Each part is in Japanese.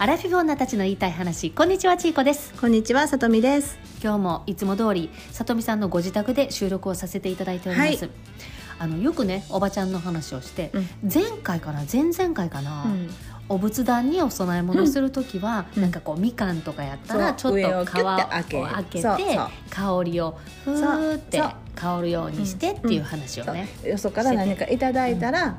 アラフィフ女たちの言いたい話。こんにちはちいこです。こんにちは、さとみです。今日もいつも通りさとみさんのご自宅で収録をさせていただいております、はい。あのよくねおばちゃんの話をして、うん。前回かな前々回かな、うん。お仏壇にお供え物する時は、うん。なんかこうみかんとかやったらちょっと皮上ををキュッて開け開けてそうそう。香りをふーってそう香るようにしてっていう話をそう。ね、よそから何かいただいたら、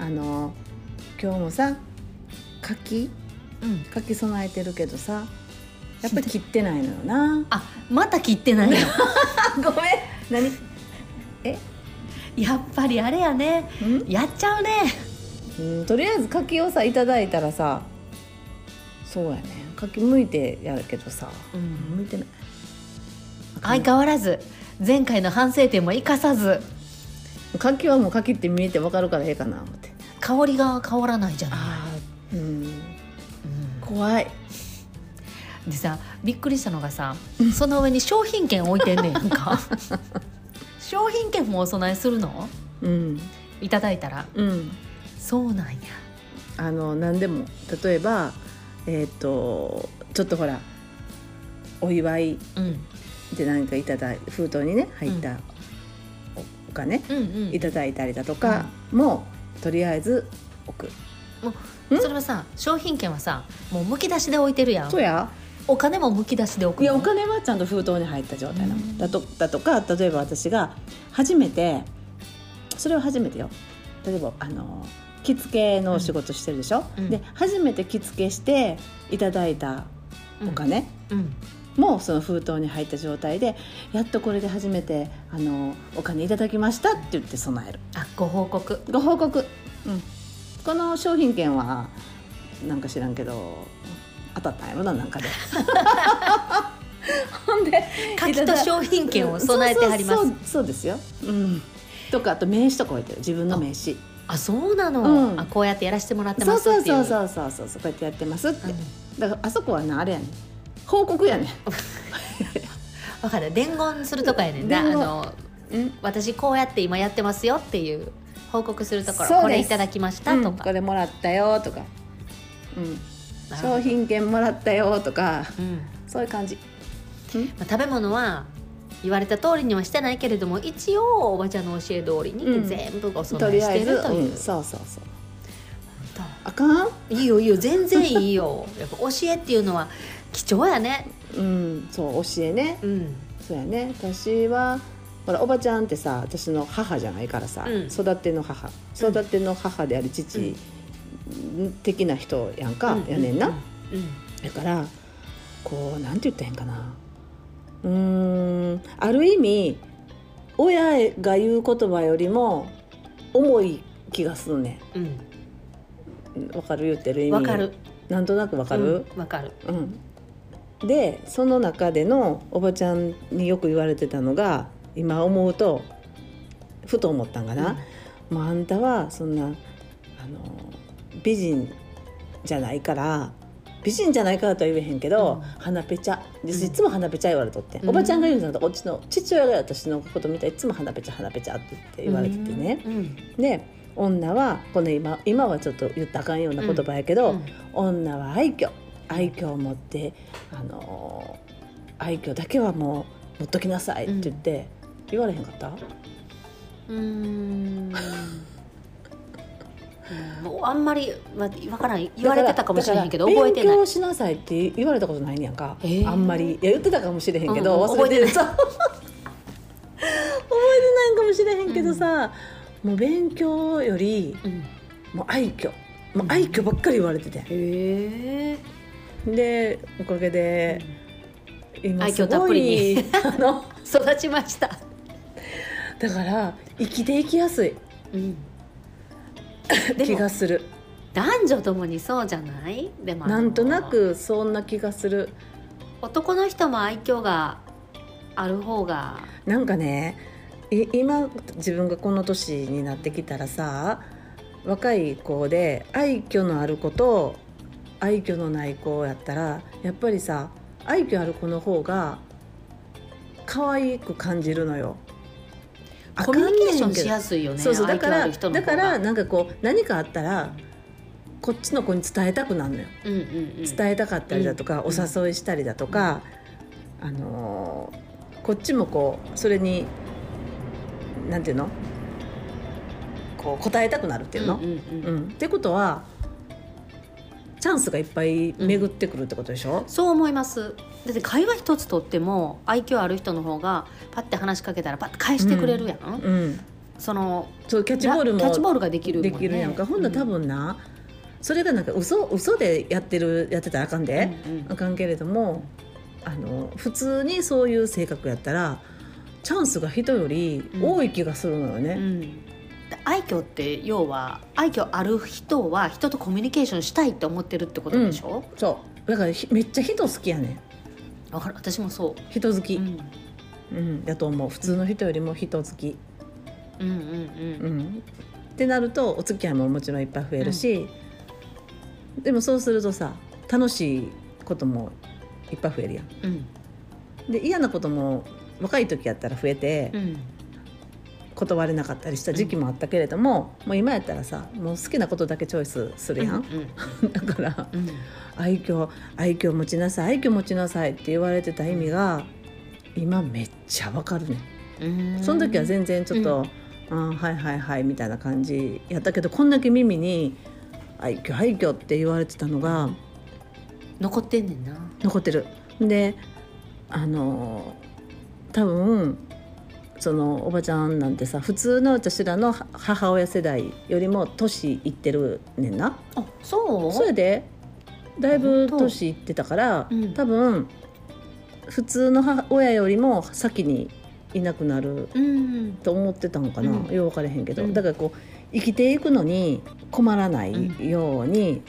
あの今日もさ柿うん。柿備えてるけどさやっぱり切ってないのよな。あまた切ってないの。ごめん。何？え？やっぱりあれやね。ん？やっちゃうね。うんとりあえず柿をさいただいたらさそうやね。柿剥いてやるけどさ、うん。剥いてない。相変わらず前回の反省点も生かさず。柿はもう柿って見えてわかるからええかな思って。香りが変わらないじゃない、うん。う怖い。ん、でさびっくりしたのがさその上に商品券置いてんねんか。商品券もお供えするの？うん。いただいたら？うん。そうなんや。あの何でも。例えばえっ、とちょっとほらお祝いうん。で何かいただい封筒にね入ったおお金うんうん。いただいたりだとかも、とりあえず置くんそれはさ商品券はさもうむき出しで置いてるやん。そうや。お金もむき出しで置くのいやお金はちゃんと封筒に入った状態なの、うん。だとだとか例えば私が初めてそれは初めてよ。例えばあの着付けの仕事してるでしょ、うん。で初めて着付けしていただいたお金、うん。もその封筒に入った状態でやっとこれで初めてあのお金いただきましたって言って備える。あご報告。ご報告、うん、この商品券はなんか知らんけど当たったんやろななんかで。ほんで柿と商品券を備えてはります。そうそうそうそうですよ、うん、とかあと名刺とか置いてる。自分の名刺。あそうなの、うん。あこうやってやらせてもらってますっていう。そうそうそうそうそうこうやってやってますって、うんだからあそこはなあれやねん報告やねんわかる伝言するとかやねんなあ伝言のうん私こうやって今やってますよっていう報告するところこれいただきましたとか、うんこれもらったよとか、うん、商品券もらったよとか。うん。そういう感じ、まあ、食べ物は言われた通りにはしてないけれども一応おばちゃんの教え通りにうん。全部お供とえしてるという、うん、そうそうそう。本あかん？当いいよいいよ全然いいよ。やっぱ教えっていうのは貴重やね。うん。そう教えね。うん。そうやね。私はほらおばちゃんってさ私の母じゃないからさ、うん。育ての母育ての母であり父的な人やんか、やねんな、うん。だからこうなんて言ったらいいんかな。うーんある意味親が言う言葉よりも重い気がすんねうん。かる言ってる意味。わかる。なんとなくわかる、うんわかる。うん、でその中でのおばちゃんによく言われてたのが今思うとふと思ったんかな、もうあんたはそんなあの美人じゃないから美人じゃないからとは言えへんけど、うん。鼻ペチャ。でうん。いつも鼻ペチャ言われとって、うん。おばちゃんが言うんだとこっちの父親が私のこと見たらいつも鼻ペチャ鼻ペチャって言われててね、うん。で女はこの今今はちょっと言ったらあかんような言葉やけど、うん。女は愛嬌。愛嬌を持ってあのー愛嬌だけはもう持っときなさいって言って、言われへんかった？うーん。あんまりわわからん。言われてたかもしれへんけど覚えてない。勉強しなさいって言われたことないねやんか、へー。あんまり。いや言ってたかもしれへんけど、うんうん。忘れてる。覚覚えてないかもしれへんけどさ、もう勉強よりうん。もう愛嬌。もう愛嬌ばっかり言われてて、へえでおかげで、今愛嬌すごたっぷりいあの 育ちました、だから生きていきやすい。うん、気がする。男女ともにそうじゃない？でもなんとなくそんな気がする。男の人も愛嬌がある方が。なんかねい今自分がこの年になってきたらさ若い子で愛嬌のある子と愛嬌のない子やったらやっぱりさ愛嬌ある子の方が可愛く感じるのよ。コミュニケーションしすやすいよねそうそうだからだからなんかこう何かあったらこっちの子に伝えたくなるのよ、うんうんうん。伝えたかったりだとか、うんお誘いしたりだとか、あのーこっちもこうそれになんていうの？こう答えたくなるっていうの、うんうんううんん。ってことはチャンスがいっぱい巡ってくるってことでしょ、そう思いますだって会話一つとっても愛嬌ある人の方がパッて話しかけたらパッて返してくれるやん、うん。そのそうキャッチボールもキャッチボールができるね。できるやんか、ほんなら多分な、それがなんか嘘嘘でやってるやってたらあかんで、うんうん。あかんけれどもあの普通にそういう性格やったらチャンスが人より多い気がするのよね。うん。で愛嬌って要は愛嬌ある人は人とコミュニケーションしたいって思ってるってことでしょ、そう。だからひめっちゃ人好きやねんわかる。私もそ人好き、う、うん、うんだと思う。普通の人よりも人好き、うんうん。うん。ってなるとお付き合いももちろんいっぱい増えるし、でもそうするとさ楽しいこともいっぱい増えるやん。うん。で嫌なことも若い時やったら増えてうん断れなかったりした時期もあったけれども、もう今やったらさもう好きなことだけチョイスするやん、だからうん。愛嬌愛嬌持ちなさい愛嬌持ちなさいって言われてた意味が今めっちゃわかるね、うん。その時は全然ちょっと、あーはいはいはいみたいな感じやったけどこんだけ耳に愛嬌愛嬌って言われてたのが残ってんねんな。残ってる。であの多分そのおばちゃんなんてさ普通の私らの母親世代よりも年いってるねんな。あそう？それで。だいぶ年いってたから、うん。多分普通の母親よりも先にいなくなるうん。と思ってたのかな、うん。よう分からへんけど、うん。だからこう生きていくのに困らないように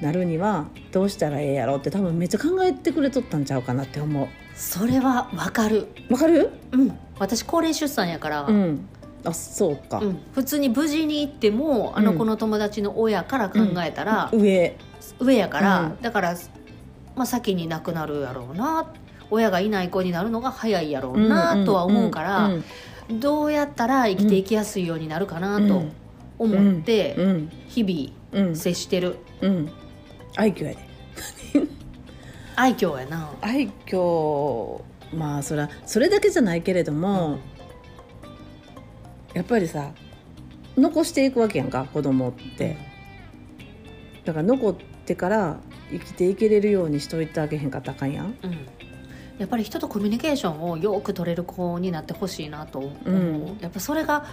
なるにはどうしたらええやろうって多分めっちゃ考えてくれとったんちゃうかなって思う。それはわかる。わかる？うん。私高齢出産やから、うん。あ、そうか。うん。普通に無事に行ってもあの子の友達の親から考えたら、上。上やから、うん。だから、まあ、先に亡くなるやろうな。親がいない子になるのが早いやろうな、とは思うから、うん。どうやったら生きていきやすいようになるかなと思ってうん。日うん。々接してる。うん。愛嬌やで。愛嬌やな。愛嬌。まあそらそれだけじゃないけれども、やっぱりさ残していくわけやんか子供って。だから残ってから生きていけれるようにしといてあげへんかったらあかんやん。うん。やっぱり人とコミュニケーションをよく取れる子になってほしいなと思う、うん。やっぱそれが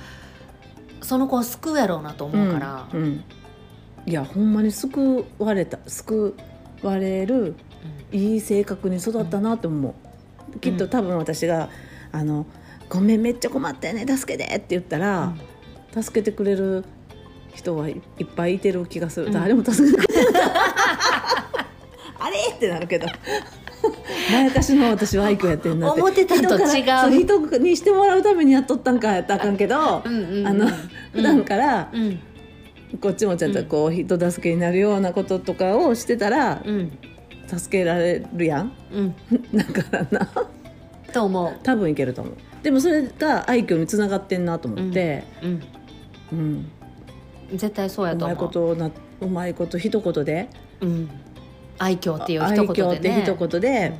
その子を救うやろうなと思うから、うん。うん。いやほんまに救われた救われるいい性格に育ったなと思う、きっと多分私が「あのごめんめっちゃ困ったよね助けて」って言ったら、助けてくれる人はいいっぱいいてる気がする、うん。誰も助けてくれない。あれ？ってなるけど。まやかしの私は愛嬌やってんなって。思ってたと違う。人にしてもらうためにやっとったんかやったらあかんけど、うんうん普段からうん。こっちもちゃんとこう人助けになるようなこととかをしてたらうん助けられるやん。うん。だからな。と思う。多分いけると思う。でもそれが愛嬌につながってんなと思って、うん。うん。絶対そうやうまいと思う。ことなうまいこと一言で。うん、愛嬌っていう一愛言でね。嬌って一言で、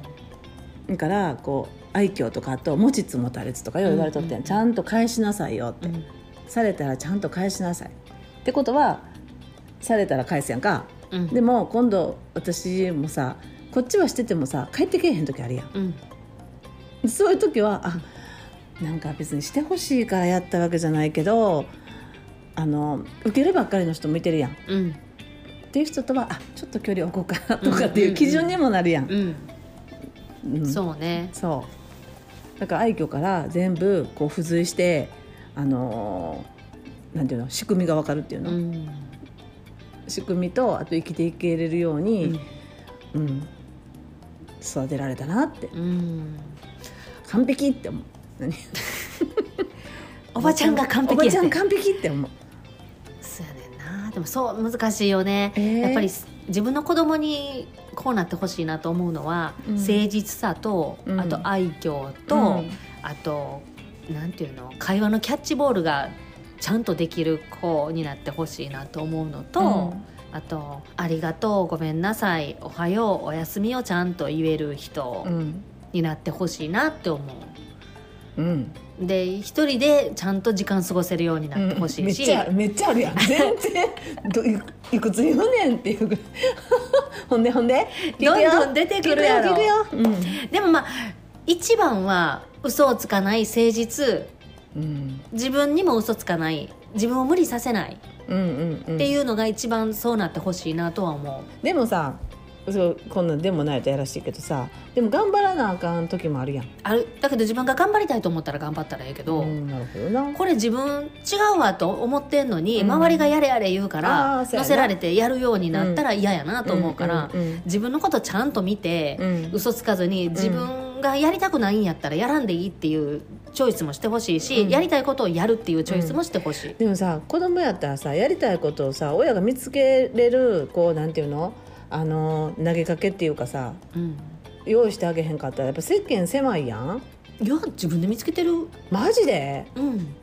だからこう愛嬌とかあと持ちつ持たれつとかよう言われとってん、うんうん。ちゃんと返しなさいよって、うん。されたらちゃんと返しなさい。ってことはされたら返すやんかうん。でも今度私もさこっちはしててもさ帰ってけえへん時あるやん。うん。そういう時はあなんか別にしてほしいからやったわけじゃないけどあの受けるばっかりの人もいてるやん。っうん。ていう人とはあちょっと距離置こうかなとかっていう基準にもなるやん。そうね。そう。だから愛嬌から全部こう付随してあのーなんていうの仕組みがわかるっていうの、うん仕組みとあと生きていけれるよううに、ん。うん。育てられたなって。うん。完璧って思う。何？おばちゃんが完おば璧やねちゃん完璧って思う。そうやねんな。でもそう難しいよね、えー。やっぱり自分の子供にこうなってほしいなと思うのは、うん。誠実さと、うん。あと愛嬌と、うん。あとなんていうの？会話のキャッチボールがちゃんとできる子になってほしいなと思うのと、うん。あと「ありがとうごめんなさいおはようおやすみ」をちゃんと言える人うんになってほしいなって思う。ん。うで一人でちゃんと時間過ごせるようになってほしいし、めっちゃめっちゃあるやん。全然どいいくつ言うねんっていう。ぐらいほんで？ほんでどんどん出てくるやろ。うん。でもまあ一番は嘘をつかない誠実うん自分にも嘘つかない。自分を無理させない。うんうんうん。っていうのが一番そうなってほしいなとは思う。でもさそうこんなんでもないとやらしいけどさでも頑張らなあかん時もあるやん。ある。だけど自分が頑張りたいと思ったら頑張ったらええけど、うんなるほどな。これ自分違うわと思ってんのに、うん。周りがやれやれ言うかあら乗せられてやるようになったら嫌やなと思うから、うんうん。自分のことちゃんと見て、うん。嘘つかずに自分がやりたくないんやったらやらんでいいっていうチョイスもしてほしいし、うん。やりたいことをやるっていうチョイスもしてほしい。でもさ子供やったらさやりたいことをさ親が見つけれるこうなんていうの？あの投げかけっていうかさうん。用意してあげへんかったらやっぱ世間狭いやん。いや自分で見つけてる。マジで、うん、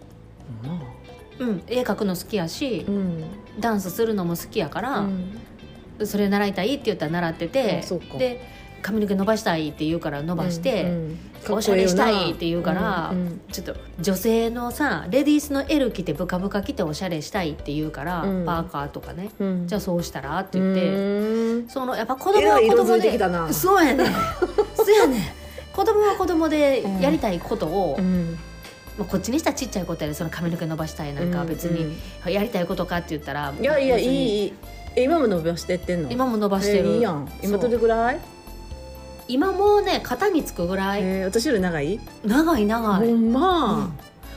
うん、絵描くの好きやし、うん。ダンスするのも好きやから、うん。それ習いたいって言ったら習っててあそうか。で髪の毛伸ばしたいって言うから伸ばして、うんおしゃれしたいって言うから、うんうん。ちょっと女性のさレディースの L 着てブカブカ着ておしゃれしたいって言うから、うん。パーカーとかね。うん。じゃあそうしたらって言って、うん。そのやっぱ子供は子供できたな。そうやね そうやね子供は子供でうん。やりたいことを、うん。まあ、こっちにしたらちっちゃいことやでその髪の毛伸ばしたいなんか別うん。にやりたいことかって言ったら、いやいやいいいい。え今も伸ばしてってんの？今も伸ばしてる、えーいいやん。今どれぐらい？今もうね肩につくぐらい、えー私より長い？長い長い、ほんま。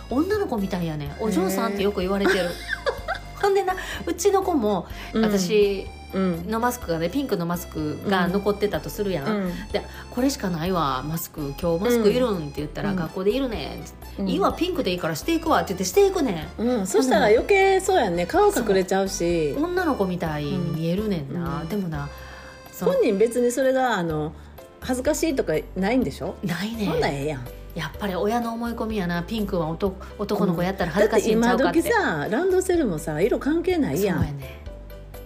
うん。女の子みたいやね。お嬢さんってよく言われてる。ほんでなうちの子も、うん。私うん。のマスクがねピンクのマスクが残ってたとするやん、うん。でこれしかないわマスク今日マスクいるんって言ったら、うん。学校でいるねん、うん。いいわピンクでいいからしていくわって言ってしていくねうん、そしたら余計そうやんね。顔隠れちゃうし。ん女の子みたいに見えるねんな、うん。でもな本人別にそれがあの恥ずかしいとかないんでしょ？ないそんなんねええやん。やっぱり親の思い込みやな。ピンクは男男の子やったら恥ずかしいんちだってゃうかって,、今時さランドセルもさ色関係ないやそうやね。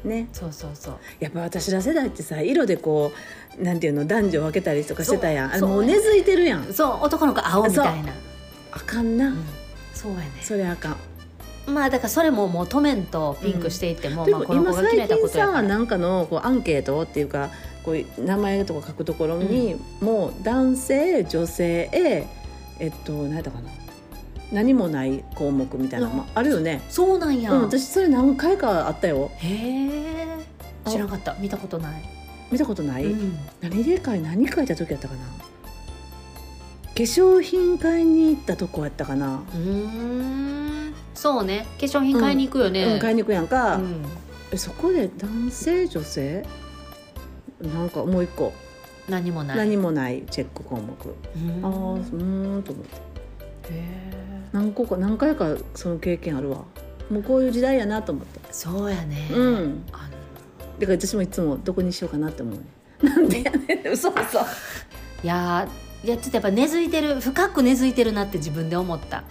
ね。そうそうそう。やっぱ私ら世代ってさ色でこうなんていうの男女分けたりとかしてたやん。もう根付いてるやん。そう男の子青みたいな。あかんな、うん。そうやね。それあかんまあだからそれももう止めんとピンクしていっても、でもまあこの今最子が決めたこ近とやから。さなんかのこうアンケートっていうかこういう名前とか書くところに、もう男性女性えっと何やったかな。何もない項目みたいなのもあるよね、そうなんや、うん、私それ何回かあったよ。へえ。知らなかった。見たことない、見たことない、うん。何で書い何書いた時やったかな？化粧品買いに行ったとこやったかな、うーんそうね。化粧品買いに行くよね、うん、買いに行くやんか、うん。えそこで男性女性？なんかもう一個。何もない。何もない。チェック項目、うん。ああうーんと思って。へ何個か何回かその経験あるわ。もうこういう時代やなと思って。ーそうやね、うん。あの。だから私もいつもどこにしようかなって思うね。なんでやねん嘘嘘。いやーいやちょっとやっぱ根付いてる。深く根付いてるなって自分で思った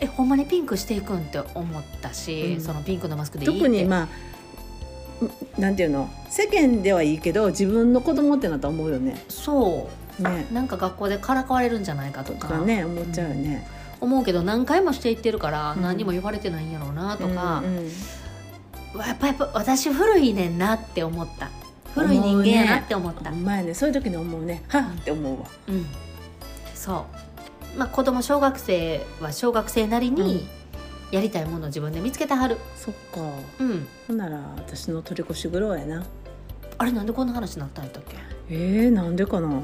えほんまにピンクしていくんって思ったし、うん。そのピンクのマスクでいいって。特にまあなんていうの？世間ではいいけど自分の子供ってなったら思うよね。そね。うなんか学校でからかわれるんじゃないかとか。とかね思っちゃうよね、思うけど何回もしていってるからうん。何も言われてないんやろうなとかう、んうん。やっぱやっぱ私古いねんなって思った。古い人間やなって思った。ほんまやね。そういう時に思うね。はっって思うわ。うん。そうまあ子供小学生は小学生なりにやりたいものを自分で見つけてはる。そっか。うん。ほんなら私の取り越し苦労やな。あれなんでこんな話になったんやったっけ？えー、なんでかな？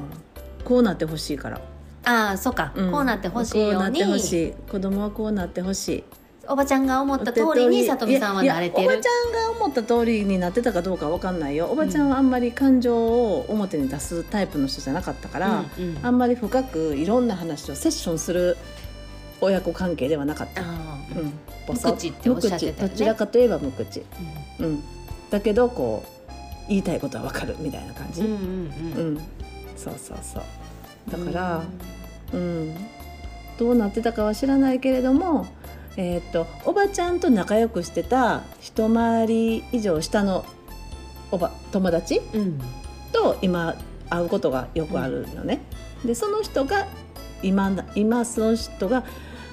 こうなってほしいから、ああそうか、ん。こうなってほしいようこうなってほにしい。子供はこうなってほしいおばちゃんが思った通りにさとみさんは慣れてる。おばちゃんが思った通りになってたかどうかわかんないよ。おばちゃんはあんまり感情を表に出すタイプの人じゃなかったから、うんうん。あんまり深くいろんな話をセッションする親子関係ではなかった。うん、無口っておっしゃってたよねどちらかといえば無口、うん。うん、だけどこう言いたいことはわかるみたいな感じ、うんうんううん。んそうそうそう。だから、うん。どうなってたかは知らないけれども、えーっとおばちゃんと仲良くしてた一回り以上下のおば友達うん。と今会うことがよくあるのね。でその人が今今その人が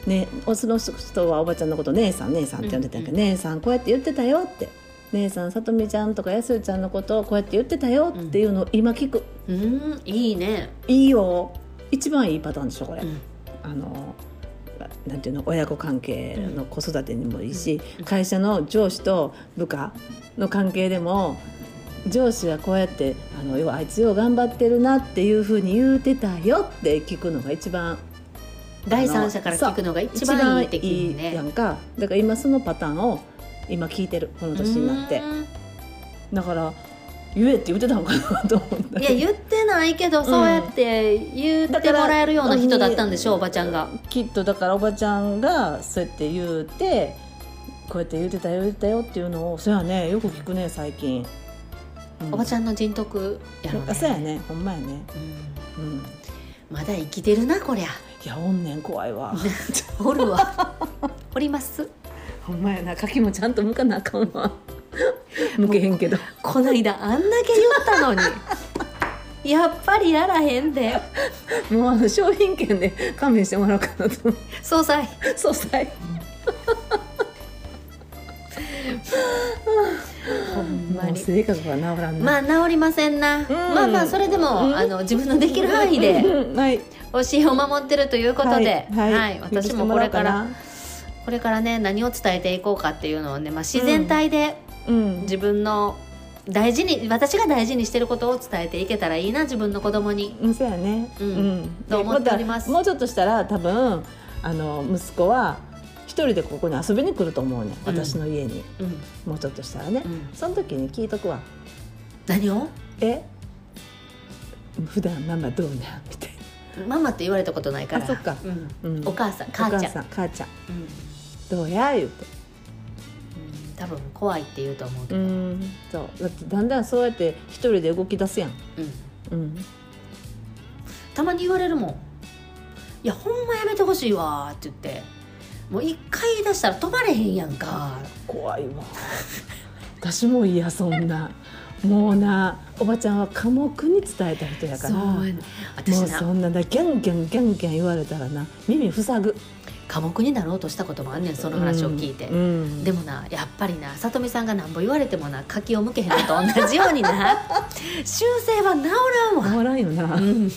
ねおその人はおばちゃんのこと姉さん姉さんって呼んでたけど、姉さんこうやって言ってたよって。姉さんさとみちゃんとかやすよちゃんのことをこうやって言ってたよっていうのを今聞く、うんいいね。いいよ。一番いいパターンでしょこれ、うん。あのなんていうの親子関係の子育てにもいいし、うん会社の上司と部下の関係でも上司はこうやってあの要はあいつよう頑張ってるなっていうふうに言うてたよって聞くのが一番第三者から聞くのが一番いいねいいやんか。だから今そのパターンを今聞いてるこの年になって。うん。だから言えって言ってたのかなと思った。いや言ってないけど、そうやって言ってもらえるような人だったんでしょおばちゃんが。きっとだからおばちゃんがそうやって言うてこうやって言ってたよ言ってたよっていうのをそやねよく聞くね最近、うん。おばちゃんの人徳やろうね。あそうやねほんまやね。うん。うん。まだ生きてるなこりゃ。いやおんねん怖いわ。おるわ。おります。ほんまやな柿もちゃんと向かなあかんわ 向けへんけど。こないだあんだけ言ったのに。やっぱりやらへんで。もうあの商品券で 勘弁してもらおうかなと総裁。そうさいほんまに。性格が治らんな。まあ治りませんな、まあまあそれでも、うん。あの自分のできる範囲でうん。はい。教えを守ってるということで、はい、はい。私もこれからこれからね何を伝えていこうかっていうのをね、まあ、自然体でうん自分の大事に私が大事にしてることを伝えていけたらいいな自分の子供に。うんそうやね。うん。と思っております。もうちょっとしたら多分あの息子は一人でここに遊びに来ると思うね、うん。私の家に。うん。もうちょっとしたらね、うん。その時に聞いとくわ。何を？え？普段ママどうなん？みたいママって言われたことないから。あそっか。うん。な、うん。お母さんお母ちゃん。母さん母ちゃん。うん。どうや？言うて。うん多分怖いって言うと思うけうど、うん。んそう。だってだんだんそうやって一人で動き出すやん。うん。たまに言われるもん「いやほんまやめてほしいわ」って言って。もう一回出したら止まれへんやんか。怖いわ。私も嫌そんな。もうなおばちゃんは寡黙に伝えた人やから。そうやね。私もうなそんなだギャンギャンギャンギャン言われたらな耳塞ぐ寡黙になろうとしたこともあんねんその話を聞いて、うんうん。でもなやっぱりなさとみさんがなんぼ言われてもな柿を向けへんのと同じようにな。修正は治らんわ、治らんよな、うん、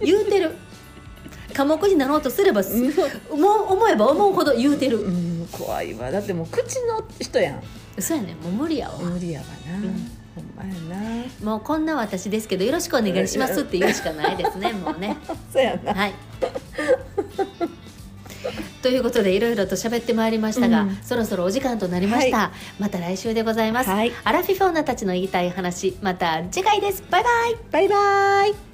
言うてる。寡黙になろうとすればすもう思えば思うほど言うてる。うん、怖いわ。だってもう口の人やん。そうやねもう無理やわ、無理やわな、ん。ほんまやな。もうこんな私ですけどよろしくお願いしますって言うしかないですねもうね。そうやな。はいということでいろいろと喋ってまいりましたが、うん。そろそろお時間となりました、また来週でございます、はい。アラフィフォーナたちの言いたい話また次回です。バイバイ。バイバイ